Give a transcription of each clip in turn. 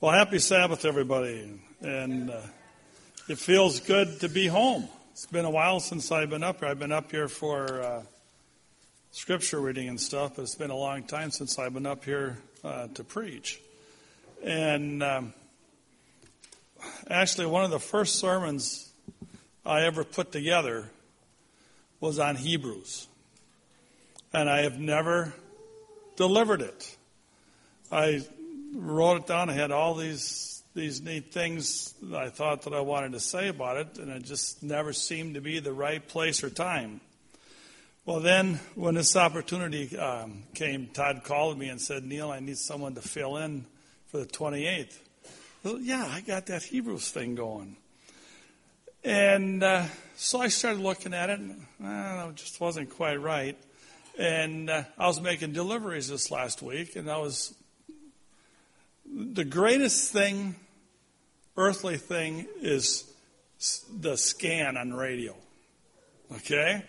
Well, happy Sabbath, everybody. And uh, it feels good to be home. It's been a while since I've been up here. I've been up here for uh, scripture reading and stuff, but it's been a long time since I've been up here uh, to preach. And um, actually, one of the first sermons I ever put together was on Hebrews. And I have never delivered it. I wrote it down. I had all these these neat things that I thought that I wanted to say about it, and it just never seemed to be the right place or time. Well, then when this opportunity um, came, Todd called me and said, "Neil, I need someone to fill in for the 28th." Well, yeah, I got that Hebrews thing going, and uh, so I started looking at it, and uh, it just wasn't quite right. And uh, I was making deliveries this last week, and I was the greatest thing, earthly thing, is the scan on radio. Okay?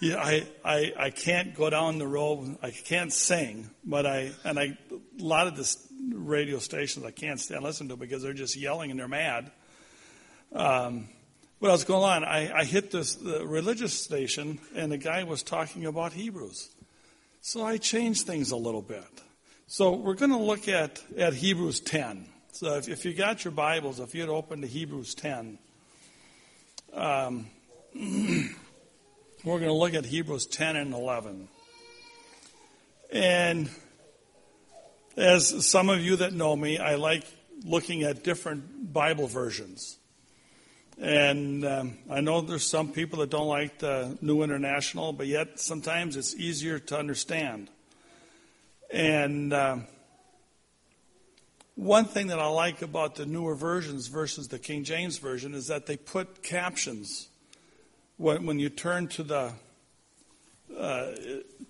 Yeah, I, I, I can't go down the road. I can't sing, but I, and I, a lot of the radio stations I can't stand listen to because they're just yelling and they're mad. Um, what else going on? I, I hit this religious station and the guy was talking about Hebrews. So I changed things a little bit. So we're going to look at, at Hebrews 10. So if, if you got your Bibles, if you'd open to Hebrews 10, um, we're going to look at Hebrews 10 and 11. And as some of you that know me, I like looking at different Bible versions. And um, I know there's some people that don't like the New International, but yet sometimes it's easier to understand. And uh, one thing that I like about the newer versions versus the King James Version is that they put captions. When, when you turn to the uh,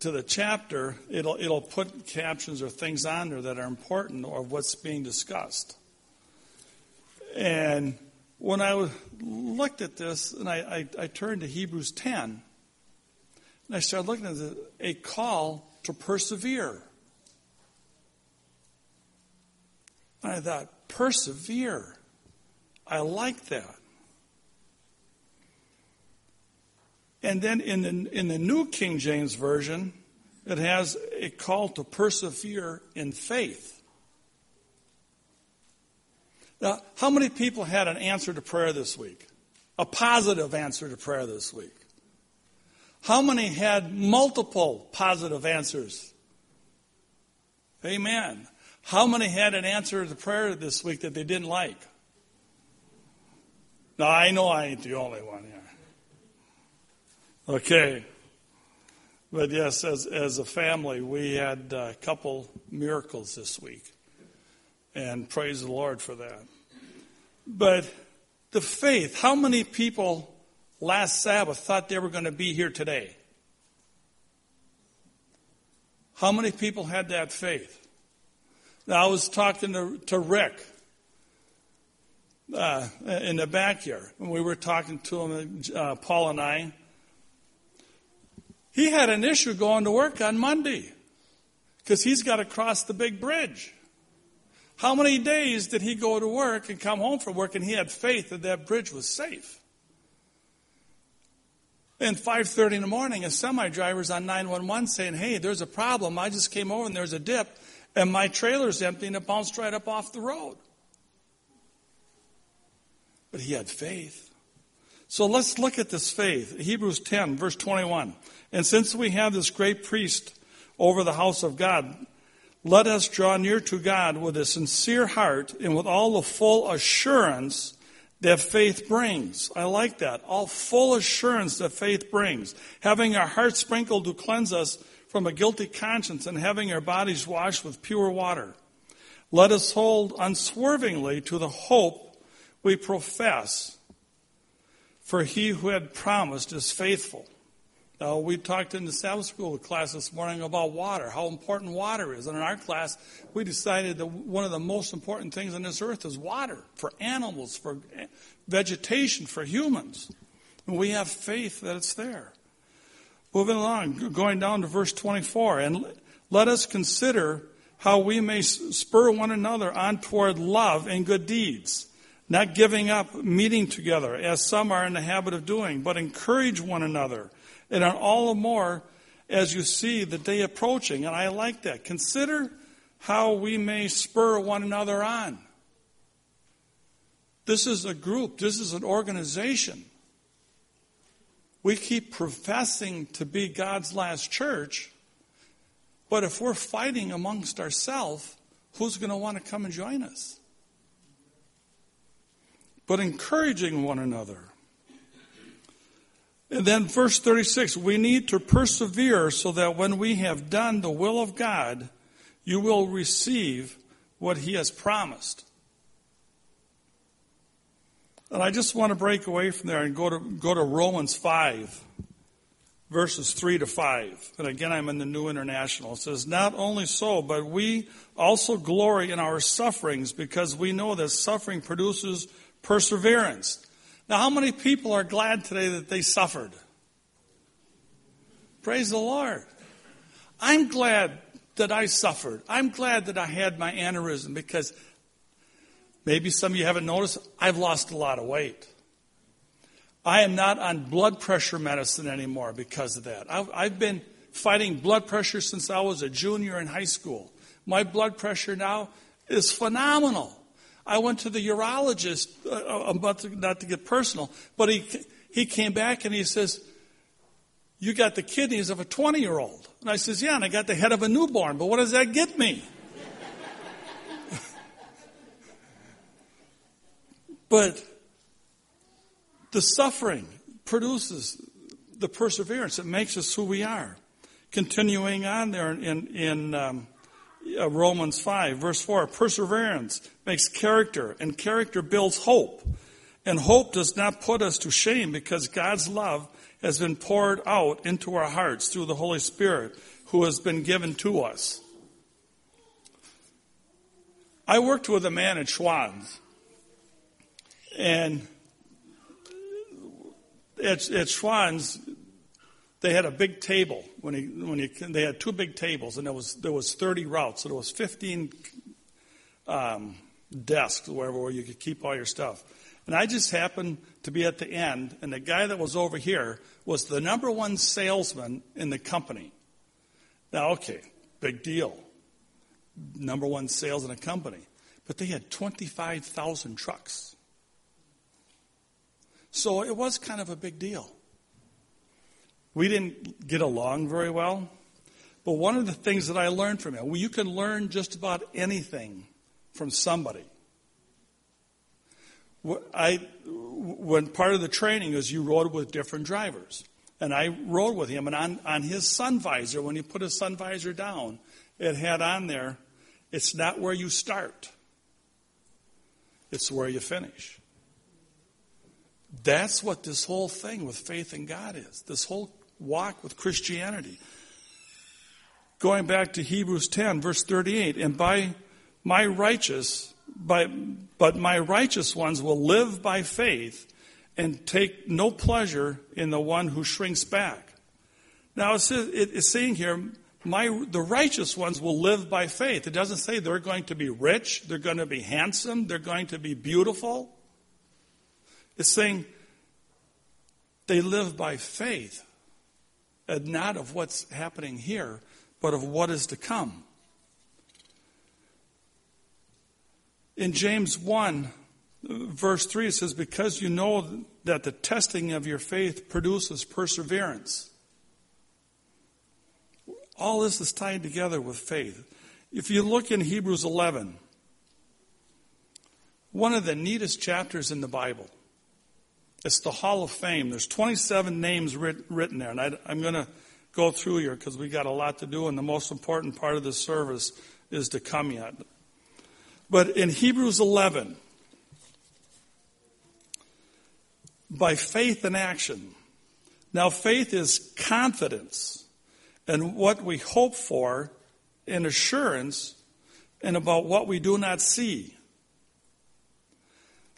to the chapter, it'll it'll put captions or things on there that are important or what's being discussed. And when I looked at this, and I, I, I turned to Hebrews 10, and I started looking at a call to persevere. And I thought, persevere. I like that. And then in the, in the New King James Version, it has a call to persevere in faith. Now, how many people had an answer to prayer this week? A positive answer to prayer this week? How many had multiple positive answers? Amen. How many had an answer to the prayer this week that they didn't like? Now, I know I ain't the only one here. Okay. But yes, as, as a family, we had a couple miracles this week. And praise the Lord for that. But the faith, how many people last Sabbath thought they were going to be here today? How many people had that faith? Now, I was talking to, to Rick uh, in the back here, and we were talking to him, uh, Paul and I. He had an issue going to work on Monday because he's got to cross the big bridge. How many days did he go to work and come home from work and he had faith that that bridge was safe? And 5.30 in the morning, a semi-driver's on 911 saying, hey, there's a problem. I just came over and there's a dip and my trailer's empty and it bounced right up off the road. But he had faith. So let's look at this faith. Hebrews 10, verse 21. And since we have this great priest over the house of God, let us draw near to God with a sincere heart and with all the full assurance that faith brings. I like that. All full assurance that faith brings. Having our hearts sprinkled to cleanse us from a guilty conscience and having our bodies washed with pure water. Let us hold unswervingly to the hope we profess, for he who had promised is faithful. Now, we talked in the Sabbath school class this morning about water, how important water is. And in our class, we decided that one of the most important things on this earth is water for animals, for vegetation, for humans. And we have faith that it's there. Moving along, going down to verse 24. And let us consider how we may spur one another on toward love and good deeds, not giving up meeting together, as some are in the habit of doing, but encourage one another, and on all the more as you see the day approaching. And I like that. Consider how we may spur one another on. This is a group, this is an organization. We keep professing to be God's last church, but if we're fighting amongst ourselves, who's going to want to come and join us? But encouraging one another. And then verse 36 we need to persevere so that when we have done the will of God, you will receive what he has promised. And I just want to break away from there and go to, go to Romans 5, verses 3 to 5. And again, I'm in the New International. It says, Not only so, but we also glory in our sufferings because we know that suffering produces perseverance. Now, how many people are glad today that they suffered? Praise the Lord. I'm glad that I suffered. I'm glad that I had my aneurysm because maybe some of you haven't noticed, I've lost a lot of weight. I am not on blood pressure medicine anymore because of that. I've, I've been fighting blood pressure since I was a junior in high school. My blood pressure now is phenomenal. I went to the urologist, uh, about to, not to get personal, but he, he came back and he says, you got the kidneys of a 20 year old. And I says, yeah, and I got the head of a newborn, but what does that get me? But the suffering produces the perseverance. It makes us who we are. Continuing on there in, in um, uh, Romans 5, verse 4. Perseverance makes character, and character builds hope. And hope does not put us to shame because God's love has been poured out into our hearts through the Holy Spirit who has been given to us. I worked with a man at Schwan's, and at, at Schwan's, they had a big table when he when he they had two big tables and there was there was 30 routes so there was 15 um, desks wherever where you could keep all your stuff. And I just happened to be at the end and the guy that was over here was the number one salesman in the company. Now okay big deal. Number one sales in a company. But they had 25,000 trucks so it was kind of a big deal we didn't get along very well. But one of the things that I learned from him, well, you can learn just about anything from somebody. I, when part of the training is you rode with different drivers. And I rode with him, and on, on his sun visor, when he put his sun visor down, it had on there, it's not where you start, it's where you finish. That's what this whole thing with faith in God is. This whole walk with Christianity. Going back to Hebrews 10, verse 38, and by my righteous, by, but my righteous ones will live by faith and take no pleasure in the one who shrinks back. Now it's, it's saying here, my, the righteous ones will live by faith. It doesn't say they're going to be rich, they're going to be handsome, they're going to be beautiful. It's saying they live by faith and not of what's happening here, but of what is to come. In James 1, verse 3, it says, Because you know that the testing of your faith produces perseverance. All this is tied together with faith. If you look in Hebrews 11, one of the neatest chapters in the Bible, it's the Hall of Fame. There's 27 names writ, written there, and I, I'm going to go through here because we got a lot to do, and the most important part of this service is to come yet. But in Hebrews 11, by faith and action. Now, faith is confidence in what we hope for, and assurance, and about what we do not see.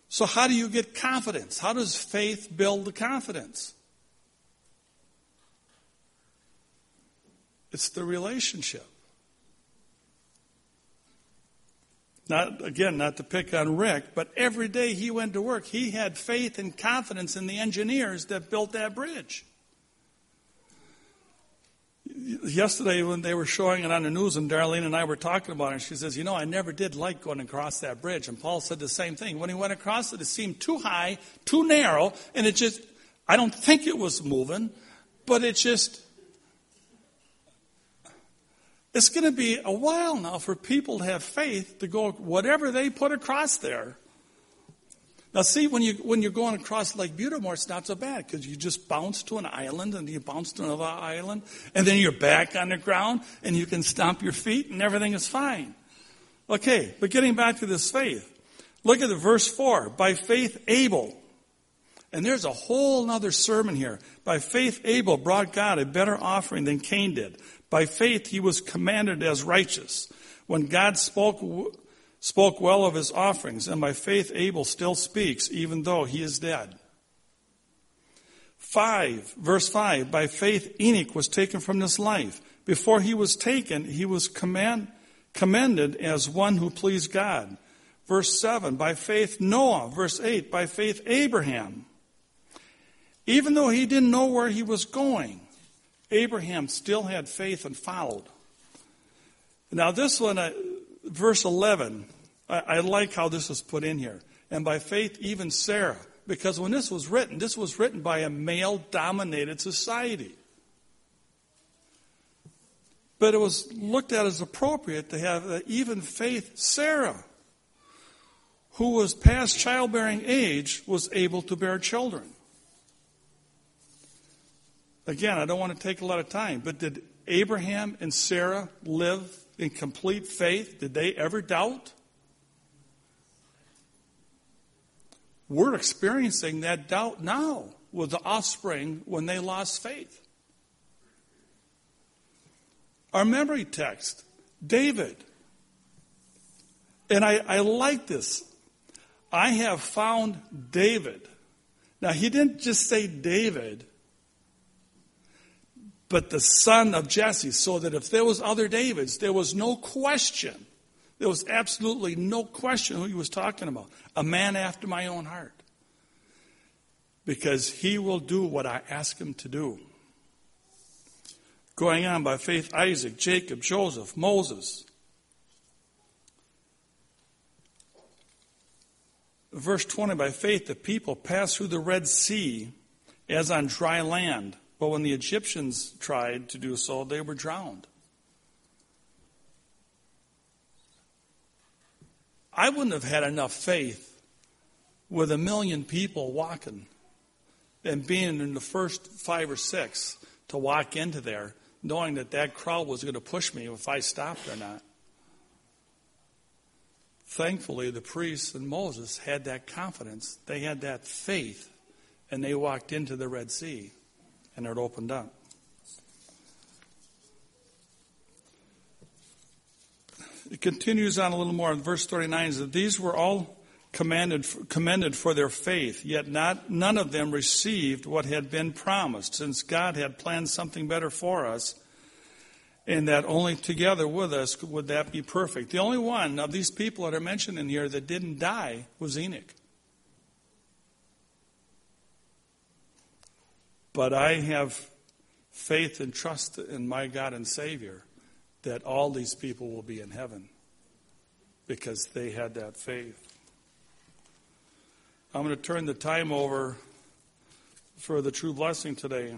So, how do you get confidence? How does faith build the confidence? It's the relationship. Not again, not to pick on Rick, but every day he went to work, he had faith and confidence in the engineers that built that bridge. Yesterday, when they were showing it on the news, and Darlene and I were talking about it, she says, You know, I never did like going across that bridge. And Paul said the same thing. When he went across it, it seemed too high, too narrow, and it just, I don't think it was moving, but it just, it's going to be a while now for people to have faith to go whatever they put across there. Now, see, when, you, when you're going across Lake Butamore, it's not so bad because you just bounce to an island and you bounce to another island, and then you're back on the ground and you can stomp your feet and everything is fine. Okay, but getting back to this faith, look at the verse 4. By faith, Abel. And there's a whole other sermon here. By faith, Abel brought God a better offering than Cain did. By faith, he was commanded as righteous. When God spoke, spoke well of his offerings, and by faith, Abel still speaks, even though he is dead. 5, verse 5, by faith, Enoch was taken from this life. Before he was taken, he was command, commended as one who pleased God. Verse 7, by faith, Noah. Verse 8, by faith, Abraham. Even though he didn't know where he was going, Abraham still had faith and followed. Now, this one, uh, verse 11, I, I like how this is put in here. And by faith, even Sarah. Because when this was written, this was written by a male dominated society. But it was looked at as appropriate to have uh, even faith Sarah, who was past childbearing age, was able to bear children. Again, I don't want to take a lot of time, but did Abraham and Sarah live in complete faith? Did they ever doubt? We're experiencing that doubt now with the offspring when they lost faith. Our memory text, David. And I, I like this. I have found David. Now, he didn't just say David, but the son of Jesse, so that if there was other Davids, there was no question. There was absolutely no question who he was talking about. A man after my own heart. Because he will do what I ask him to do. Going on by faith, Isaac, Jacob, Joseph, Moses. Verse 20, by faith the people passed through the Red Sea as on dry land but when the Egyptians tried to do so, they were drowned. I wouldn't have had enough faith with a million people walking and being in the first five or six to walk into there, knowing that that crowd was going to push me if I stopped or not. Thankfully, the priests and Moses had that confidence. They had that faith, and they walked into the Red Sea and it opened up. It continues on a little more in verse 39 that these were all commanded, commended for their faith, yet not, none of them received what had been promised, since God had planned something better for us, and that only together with us would that be perfect. The only one of these people that are mentioned in here that didn't die was Enoch. But I have faith and trust in my God and Savior that all these people will be in heaven because they had that faith. I'm going to turn the time over for the true blessing today.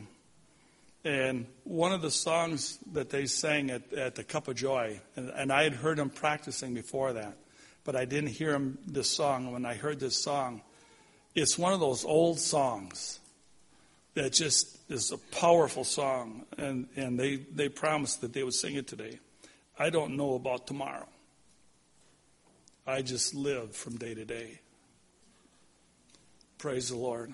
And one of the songs that they sang at, at the Cup of Joy, and, and I had heard them practicing before that, but I didn't hear them this song. When I heard this song, it's one of those old songs that just is a powerful song, and, and they, they promised that they would sing it today. I don't know about tomorrow. I just live from day to day. Praise the Lord.